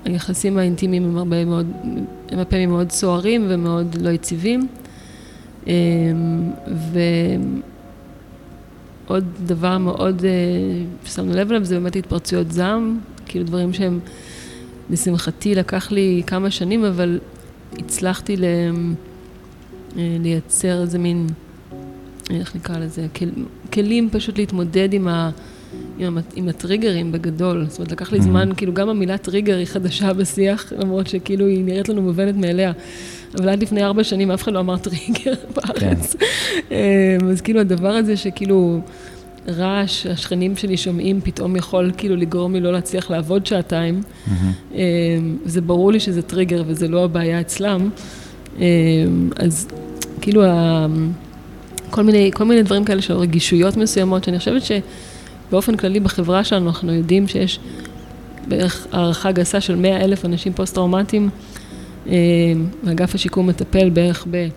שהיחסים האינטימיים הם הרבה מאוד, הם הפעמים מאוד סוערים ומאוד לא יציבים. אה, ועוד דבר מאוד אה, ששמנו לב אליו, זה באמת התפרצויות זעם, כאילו דברים שהם, לשמחתי, לקח לי כמה שנים, אבל הצלחתי ל... אה, לייצר איזה מין, איך נקרא לזה, כל, כלים פשוט להתמודד עם, ה, עם, עם הטריגרים בגדול. זאת אומרת, לקח לי Mhm. זמן, כאילו גם המילה טריגר היא חדשה בשיח, למרות שכאילו היא נראית לנו מובנת מאליה. אבל עד לפני ארבע שנים אף אחד לא אמר טריגר בארץ. אה, אז כאילו הדבר הזה שכאילו רעש השכנים שלי שומעים פתאום יכול כאילו לגרום לי לא להצליח לעבוד שעתיים. Mm-hmm. זה ברור לי שזה טריגר וזה לא הבעיה אצלם. אמ, אז כאילו ה... כל מיני, כל מיני דברים כאלה של רגישויות מסוימות, שאני חושבת שבאופן כללי בחברה שלנו אנחנו יודעים שיש בערך הערכה גסה של 100 אלף אנשים פוסט-טראומטיים. אמ, אגף השיקום מטפל בערך ב...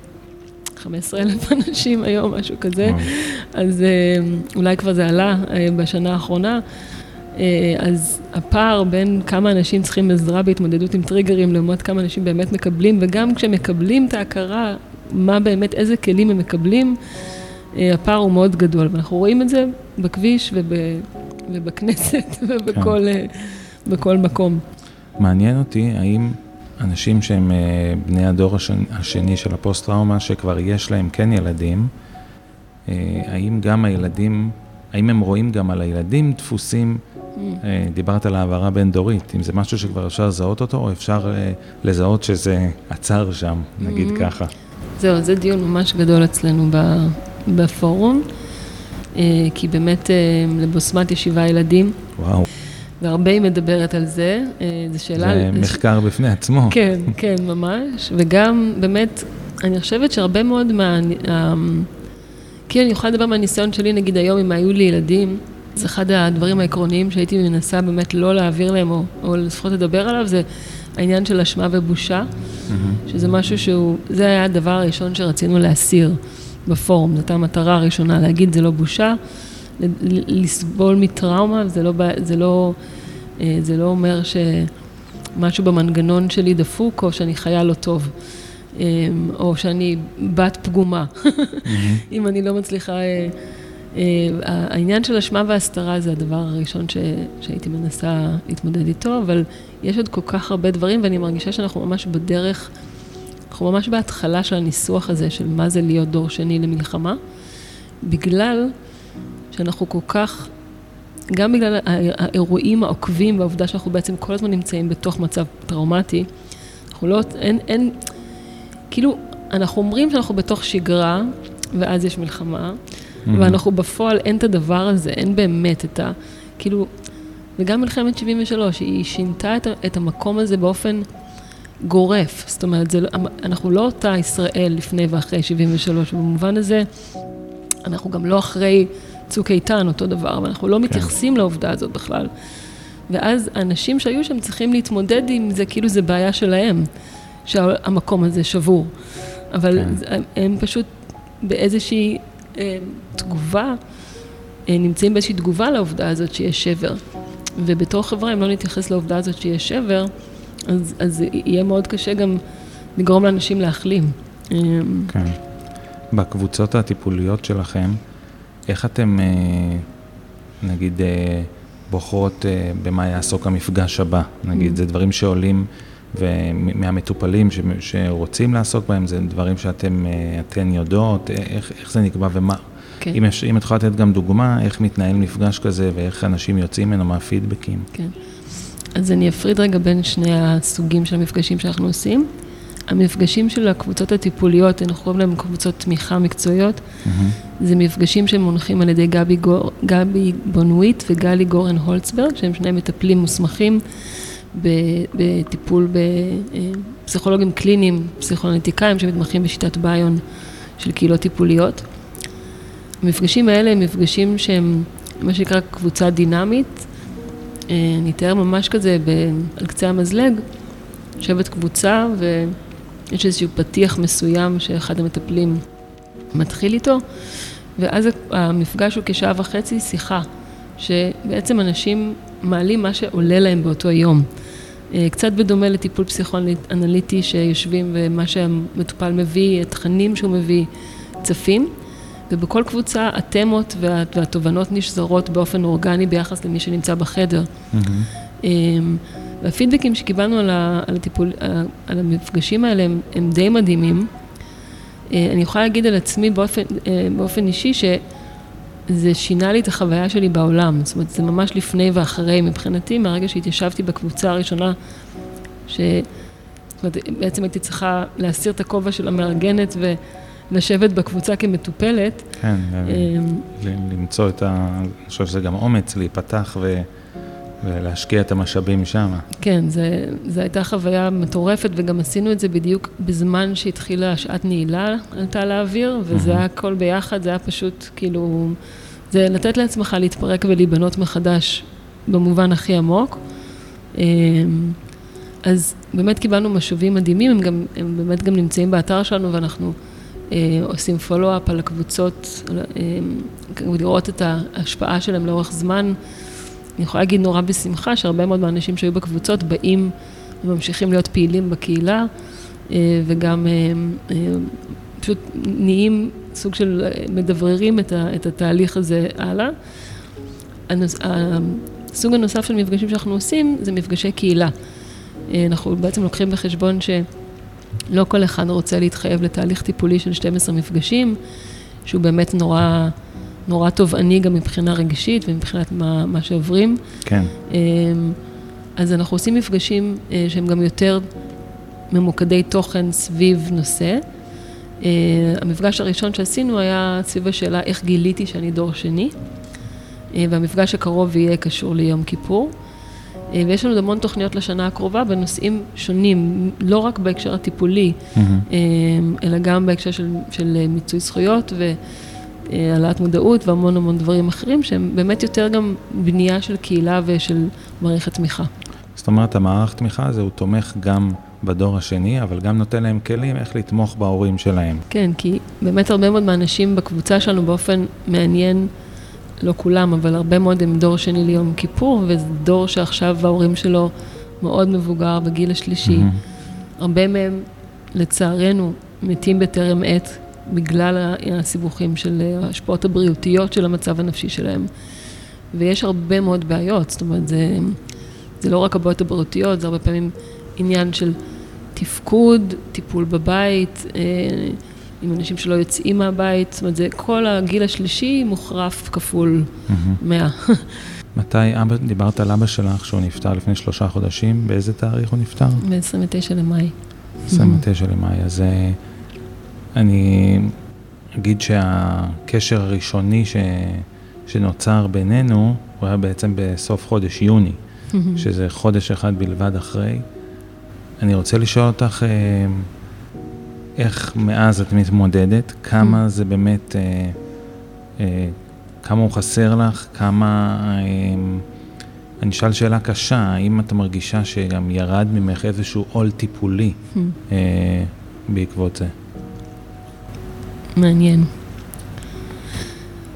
15 אלף אנשים היום, משהו כזה. אז אה, אולי כבר זה עלה אה, בשנה האחרונה. אה, אז הפער בין כמה אנשים צריכים עזרה בהתמודדות עם טריגרים לעומת כמה אנשים באמת מקבלים, וגם כשמקבלים את ההכרה, מה באמת, איזה כלים הם מקבלים, הפער הוא מאוד גדול. ואנחנו רואים את זה בכביש וב, ובכנסת ובכל כן. בכל מקום. מעניין אותי האם אנשים שהם אה, בני הדור השני, של הפוסט-טראומה, שכבר יש להם כן ילדים, אה, האם גם הילדים, האם הם רואים גם על הילדים דפוסים, אה, דיברת על העברה בין-דורית, אם זה משהו שכבר אפשר לזהות אותו, או אפשר לזהות שזה עצר שם, נגיד Mm. ככה. זהו, זה דיון ממש גדול אצלנו בפורום, כי באמת לבוסמת יש שבעה ילדים, וואו, והרבה היא מדברת על זה. אה, זו שאלה... זה מחקר בפני עצמו. כן, כן, ממש. וגם, באמת, אני חושבת שהרבה מאוד מה... ה- כי אני יכולה לדבר מהניסיון שלי, נגיד היום, אם היו לי ילדים, זה אחד הדברים העקרוניים שהייתי מנסה באמת לא להעביר להם, או, או לפחות לדבר עליו, זה העניין של אשמה ובושה. שזה משהו שהוא, זה היה הדבר הראשון שרצינו להסיר בפורום, זאת המטרה הראשונה, להגיד זה לא בושה, לסבול מטראומה, זה לא, זה לא, אה, זה לא אומר שמשהו במנגנון שלי דפוק, או שאני חיה לא טוב, אה, או שאני בת פגומה. אם אני לא מצליחה... אה, אה, העניין של אשמה והסתרה זה הדבר הראשון ש, שהייתי מנסה להתמודד איתו, אבל יש עוד כל כך הרבה דברים, ואני מרגישה שאנחנו ממש בדרך, אנחנו ממש בהתחלה של הניסוח הזה של מה זה להיות דור שני למלחמה, בגלל שאנחנו כל כך, גם בגלל הא- האירועים העוקבים והעובדה שאנחנו בעצם כל הזמן נמצאים בתוך מצב טראומטי, אנחנו לא, אין, אין, כאילו, אנחנו אומרים שאנחנו בתוך שגרה, ואז יש מלחמה, מהמם. ואנחנו בפועל, אין את הדבר הזה, אין באמת את ה... כאילו, וגם מלחמת 73, היא שינתה את, את המקום הזה באופן גורף. זאת אומרת, זה, לא- אנחנו לא אותה ישראל לפני ואחרי 73, ובמובן הזה, אנחנו גם לא אחרי צוק איתן, אותו דבר, ואנחנו לא מתייחסים לעובדה הזאת בכלל. ואז האנשים שהיו שם צריכים להתמודד עם זה, כאילו זה בעיה שלהם, שהמקום הזה שבור. אבל כן. הם פשוט באיזושהי אה, תגובה, אה, נמצאים באיזושהי תגובה לעובדה הזאת שיש שבר. ובתור חברה, אם לא נתייחס לעובדה הזאת שיש שבר, אז, אז יהיה מאוד קשה גם לגרום לאנשים להחלים. אה, כן. בקבוצות הטיפוליות שלכם, איך אתם, אה, נגיד, אה, בוחרות אה, במה יעסוק המפגש הבא? נגיד, Mm. זה דברים שעולים מהמטופלים שרוצים לעסוק בהם, זה דברים שאתם, אתן יודעות, איך, איך זה נקבע ומה? כן. אם, יש, אם את יכולה לתת גם דוגמה, איך מתנהל מפגש כזה ואיך אנשים יוצאים ממנו מהפידבקים. כן. אז אני אפריד רגע בין שני הסוגים של המפגשים שאנחנו עושים. המפגשים של הקבוצות הטיפוליות, אנחנו קוראים להם קבוצות תמיכה מקצועיות, Mm-hmm. זה מפגשים שמונחים על ידי גבי, גור, גבי בונוויט וגלי גורן הולצברג, שהם שני מטפלים מוסמכים בטיפול בפסיכולוגים קליניים, פסיכואנליטיקאים שמתמחים בשיטת ביון של קהילות טיפוליות. המפגשים האלה הם מפגשים שהם מה שנקרא קבוצה דינמית. אה, אני אתאר ממש כזה על קצה המזלג, יושבת קבוצה ויש איזשהו פתיח מסוים שאחד המטפלים מתחיל איתו, ואז המפגש הוא כשעה וחצי שיחה, שבעצם אנשים מעלים מה שעולה להם באותו יום. אה, קצת בדומה לטיפול פסיכואנליטי שיושבים ומה שהמטופל מביא, התכנים שהוא מביא, צפים. ובכל קבוצה התמות וה, והתובנות נשזרות באופן אורגני ביחס למי שנמצא בחדר. Mm-hmm. והפידבקים שקיבלנו על, ה, על, הטיפול, על המפגשים האלה הם, הם די מדהימים. אה, אני יכולה להגיד על עצמי באופן, אה, באופן אישי שזה שינה לי את החוויה שלי בעולם. זאת אומרת, זה ממש לפני ואחרי מבחינתי, מהרגע שהתיישבתי בקבוצה הראשונה, ש... זאת אומרת, בעצם הייתי צריכה להסיר את הכובע של המארגנת ולשבת בקבוצה כמטופלת. כן, ל- למצוא את ה... אני חושב שזה גם אומץ להיפתח ו... ולהשקיע את המשאבים שם. כן, זו הייתה חוויה מטורפת, וגם עשינו את זה בדיוק בזמן שהתחילה שעת נעילה, עלתה לאוויר, וזה היה הכל ביחד, זה היה פשוט כאילו, זה לתת לעצמך להתפרק ולהיבנות מחדש במובן הכי עמוק. אמ, אז באמת קיבלנו משובים מדהימים, הם, גם, הם באמת גם נמצאים באתר שלנו, ואנחנו אה, עושים פולו-אפ על הקבוצות, אה, לראות את ההשפעה שלהם לאורך זמן. אני יכולה להגיד נורא בשמחה שהרבה מאוד מהאנשים שהיו בקבוצות באים וממשיכים להיות פעילים בקהילה אה, וגם אה, אה, פשוט נהיים סוג של מדבררים את, התהליך הזה הלאה. הסוג הנוסף של מפגשים שאנחנו עושים זה מפגשי קהילה. אנחנו בעצם לוקחים בחשבון שלא כל אחד רוצה להתחייב לתהליך טיפולי של 12 מפגשים, שהוא באמת נורא... נורא תובעני גם מבחינה רגשית ומבחינת מה, מה שעוברים. כן. אז אנחנו עושים מפגשים אה, שהם גם יותר ממוקדי תוכן סביב נושא. אה, המפגש הראשון שעשינו היה סביב השאלה איך גיליתי שאני דור שני, אה, והמפגש הקרוב יהיה קשור ליום כיפור. ויש לנו המון תוכניות לשנה הקרובה בנושאים שונים, לא רק בהקשר הטיפולי, mm-hmm. אלא גם בהקשר של, של מיצוי זכויות ו... העלאת מודעות והמון המון דברים אחרים, שהם באמת יותר גם בנייה של קהילה ושל מערכת תמיכה. זאת אומרת, המערך תמיכה הזה הוא תומך גם בדור השני, אבל גם נותן להם כלים איך לתמוך בהורים שלהם. כן, כי באמת הרבה מאוד מהאנשים בקבוצה שלנו באופן מעניין, לא כולם, אבל הרבה מאוד הם דור שני ליום כיפור, וזה דור שעכשיו ההורים שלו מאוד מבוגר בגיל השלישי. Mm-hmm. הרבה מהם, לצערנו, מתים בטרם עת, בגלל הסיבוכים של ההשפעות הבריאותיות של המצב הנפשי שלהם. ויש הרבה מאוד בעיות, זאת אומרת, זה, זה לא רק הבעיות הבריאותיות, זה הרבה פעמים עניין של תפקוד, טיפול בבית, אה, עם אנשים שלא יוצאים מהבית, זאת אומרת, זה כל הגיל השלישי מוחרף כפול מאה. מתי אבא, דיברת על אבא שלך שהוא נפטר לפני שלושה חודשים, באיזה תאריך הוא נפטר? ב-29 למאי. 29 למאי, אז... אני אגיד שהקשר הראשוני ש... שנוצר בינינו, הוא היה בעצם בסוף חודש יוני, שזה חודש אחד בלבד אחרי. אני רוצה לשאול אותך, אה, איך מאז את מתמודדת, כמה זה באמת, אה, אה, כמה הוא חסר לך, כמה, אני אשאל שאלה קשה, האם את מרגישה שגם ירד ממך איזשהו עול טיפולי בעקבות זה? מעניין.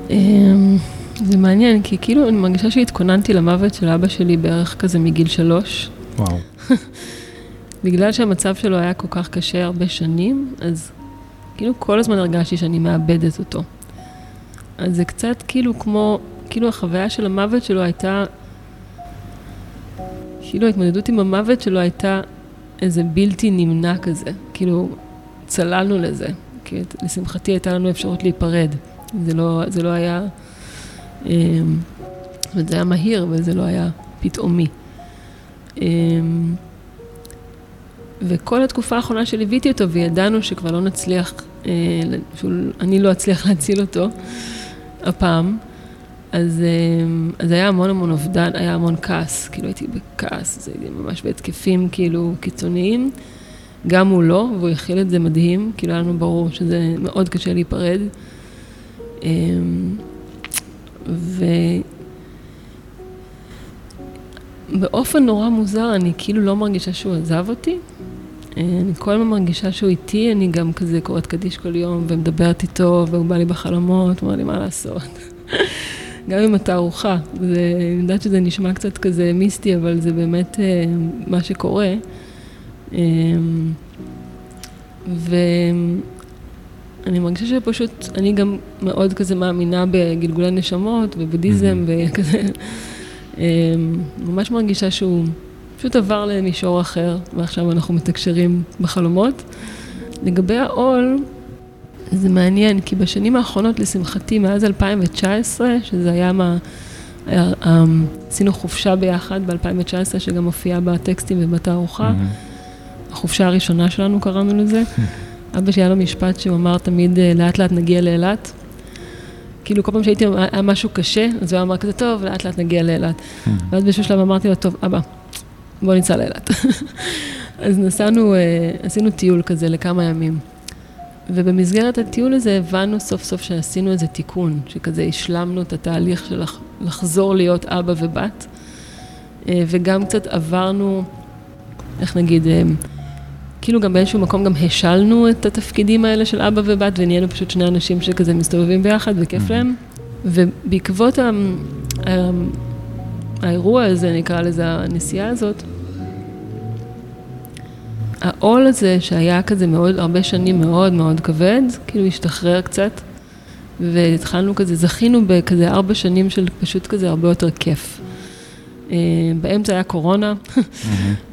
אמ, זה מעניין, כי כאילו אני מרגישה שהתכוננתי למוות של אבא שלי בערך כזה מגיל שלוש. וואו. בגלל שהמצב שלו היה כל כך קשה הרבה שנים, אז כאילו כל הזמן הרגשתי שאני מאבדת אותו. אז זה קצת כאילו כמו, כאילו החוויה של המוות שלו הייתה, כאילו ההתמודדות עם המוות שלו הייתה איזה בלתי נמנע כזה. כאילו, צללנו לזה. כי לשמחתי הייתה לנו אפשרות להיפרד. זה לא, זה לא היה, אומרת, זה היה מהיר, אבל זה לא היה פתאומי. אמ, וכל התקופה האחרונה שליוויתי אותו, וידענו שכבר לא נצליח, אה, אני לא אצליח להציל אותו הפעם, אז, אז היה המון המון אובדן, היה המון כעס, כאילו הייתי בכעס, הייתי ממש בהתקפים כאילו קיצוניים. גם הוא לא, והוא הכיל את זה מדהים, כאילו היה לנו ברור שזה מאוד קשה להיפרד. ובאופן נורא מוזר, אני כאילו לא מרגישה שהוא עזב אותי. אני כל הזמן מרגישה שהוא איתי, אני גם כזה קוראת קדיש כל יום ומדברת איתו, והוא בא לי בחלומות, אומר לי מה לעשות. גם עם התערוכה, אני יודעת שזה נשמע קצת כזה מיסטי, אבל זה באמת אה, מה שקורה. אמ, ואני מרגישה שפשוט, אני גם מאוד כזה מאמינה בגלגולי נשמות ובודהיזם וכזה, אמ, ממש מרגישה שהוא פשוט עבר למישור אחר, ועכשיו אנחנו מתקשרים בחלומות. לגבי העול, זה מעניין, כי בשנים האחרונות, לשמחתי, מאז 2019, שזה היה מה... אמ, עשינו חופשה ביחד ב-2019, שגם מופיעה בטקסטים ובתערוכה. Mm-hmm. החופשה הראשונה שלנו קראנו לזה. אבא שלי היה לו משפט שהוא אמר תמיד, אה, לאט לאט נגיע לאילת. כאילו כל פעם שהייתי, היה משהו קשה, אז הוא אמר כזה, טוב, לאט לאט נגיע לאילת. ואז באיזשהו שלב אמרתי לו, טוב, אבא, בוא ניסע לאילת. אז נסענו, אה, עשינו טיול כזה לכמה ימים. ובמסגרת הטיול הזה הבנו סוף סוף שעשינו איזה תיקון, שכזה השלמנו את התהליך של לחזור להיות אבא ובת, אה, וגם קצת עברנו, איך נגיד, כאילו גם באיזשהו מקום גם השלנו את התפקידים האלה של אבא ובת, ונהיינו פשוט שני אנשים שכזה מסתובבים ביחד וכיף להם. ובעקבות ה... האירוע הזה, נקרא לזה, הנסיעה הזאת, העול הזה שהיה כזה מאוד, הרבה שנים מאוד מאוד כבד, כאילו השתחרר קצת, והתחלנו כזה, זכינו בכזה ארבע שנים של פשוט כזה הרבה יותר כיף. אה, באמצע היה קורונה,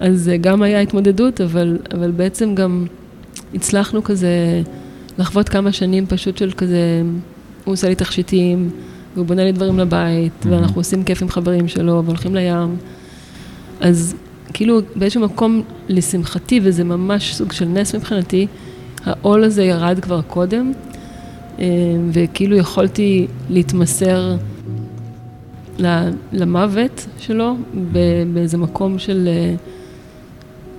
אז גם היה התמודדות, אבל, אבל בעצם גם הצלחנו כזה לחוות כמה שנים פשוט של כזה, הוא עושה לי תכשיטים, והוא בונה לי דברים לבית, ואנחנו עושים כיף עם חברים שלו, והולכים לים. אז כאילו באיזשהו מקום, לשמחתי, וזה ממש סוג של נס מבחינתי, העול הזה ירד כבר קודם, אה, וכאילו יכולתי להתמסר למוות שלו, באיזה מקום של... אה,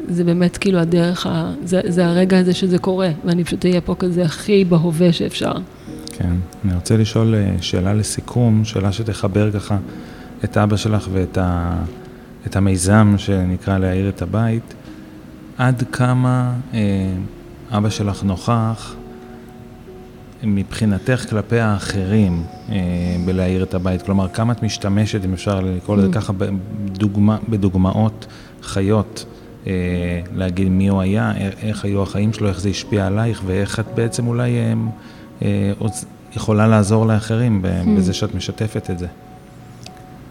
זה באמת כאילו הדרך, ה, זה, זה הרגע הזה שזה קורה, ואני פשוט אהיה פה כזה הכי בהווה שאפשר. כן, אני רוצה לשאול אה, שאלה לסיכום, שאלה שתחבר ככה את אבא שלך ואת ה, את המיזם שנקרא להאיר את הבית. עד כמה אה, אבא שלך נוכח מבחינתך כלפי האחרים אה, בלהאיר את הבית? כלומר, כמה את משתמשת, אם אפשר לקרוא לזה mm. ככה, בדוגמה, בדוגמאות חיות, אה, להגיד מי הוא היה, איך היו החיים שלו, איך זה השפיע עלייך, ואיך את בעצם אולי אה, אה, יכולה לעזור לאחרים mm. בזה שאת משתפת את זה.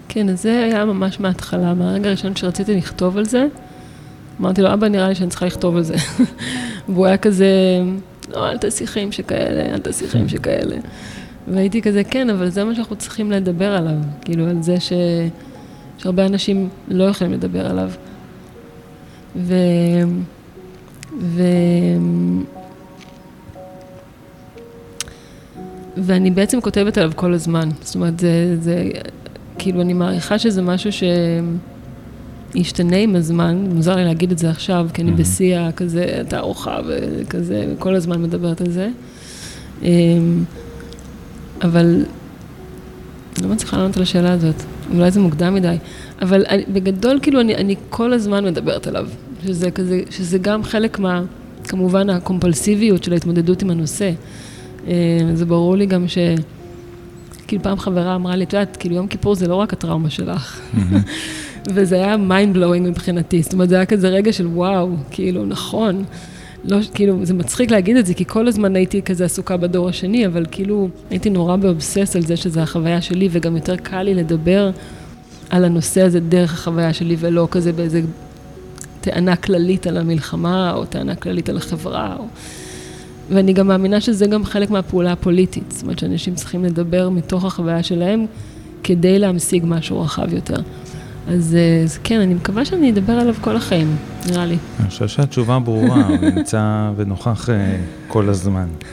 כן, אז זה היה ממש מההתחלה, מהרגע הראשון שרציתי לכתוב על זה, אמרתי לו, אבא, נראה לי שאני צריכה לכתוב על זה. והוא היה כזה... לא, אל תעשי חיים שכאלה, אל תעשי חיים שכאלה. והייתי כזה, כן, אבל זה מה שאנחנו צריכים לדבר עליו. כאילו, על זה ש... שהרבה אנשים לא יכולים לדבר עליו. ו... ו... ואני בעצם כותבת עליו כל הזמן. זאת אומרת, זה, זה, כאילו, אני מעריכה שזה משהו ש... ישתנה עם הזמן, מוזר לי להגיד את זה עכשיו, כי אני mm-hmm. בשיא הכזה תערוכה וכזה, כל הזמן מדברת על זה. אמ, אבל אני לא מצליחה לענות על השאלה הזאת, אולי זה מוקדם מדי, אבל אני, בגדול, כאילו, אני, אני כל הזמן מדברת עליו, שזה כזה, שזה גם חלק מה, כמובן, הקומפלסיביות של ההתמודדות עם הנושא. אמ, זה ברור לי גם ש... כאילו פעם חברה אמרה לי, את יודעת, כאילו יום כיפור זה לא רק הטראומה שלך. וזה היה mind blowing מבחינתי, זאת אומרת, זה היה כזה רגע של וואו, כאילו, נכון. לא, כאילו, זה מצחיק להגיד את זה, כי כל הזמן הייתי כזה עסוקה בדור השני, אבל כאילו, הייתי נורא באובסס על זה שזו החוויה שלי, וגם יותר קל לי לדבר על הנושא הזה דרך החוויה שלי, ולא כזה באיזה טענה כללית על המלחמה, או טענה כללית על החברה. או... ואני גם מאמינה שזה גם חלק מהפעולה הפוליטית, זאת אומרת שאנשים צריכים לדבר מתוך החוויה שלהם, כדי להמשיג משהו רחב יותר. אז, אז כן, אני מקווה שאני אדבר עליו כל החיים, נראה לי. אני חושב שהתשובה ברורה, הוא נמצא ונוכח כל הזמן.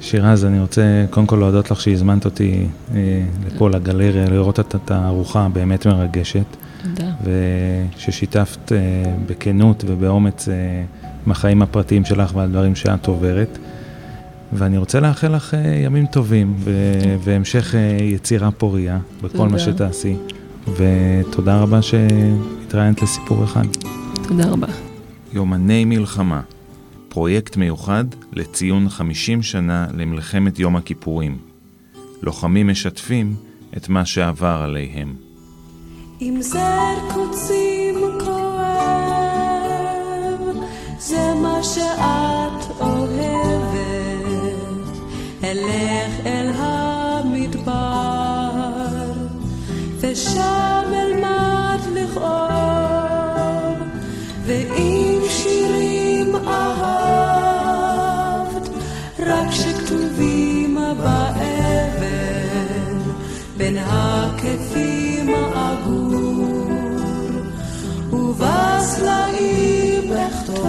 שירה, אז אני רוצה קודם כל להודות לך שהזמנת אותי אה, לפה לגלריה, לראות את התערוכה הבאמת מרגשת. תודה. וששיתפת אה, בכנות ובאומץ אה, מהחיים הפרטיים שלך והדברים שאת עוברת. ואני רוצה לאחל לך אה, ימים טובים ו- והמשך אה, יצירה פוריה בכל תודה. מה שתעשי. ותודה רבה שהתראיינת לסיפור אחד. תודה רבה. יומני מלחמה, פרויקט מיוחד לציון 50 שנה למלחמת יום הכיפורים. לוחמים משתפים את מה שעבר עליהם. עם זר קוצים כואב, זה מה שאת אוהבת. אלך אל המדבר, ושם אלמד לכאוב, ואם שירים אהבת, רק שכתובים באבן, בין הכתפים אגור, ובסלעים אכתוב.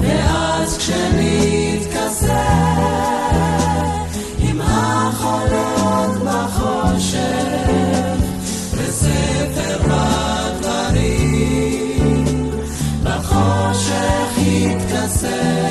ואז כשנתכסה say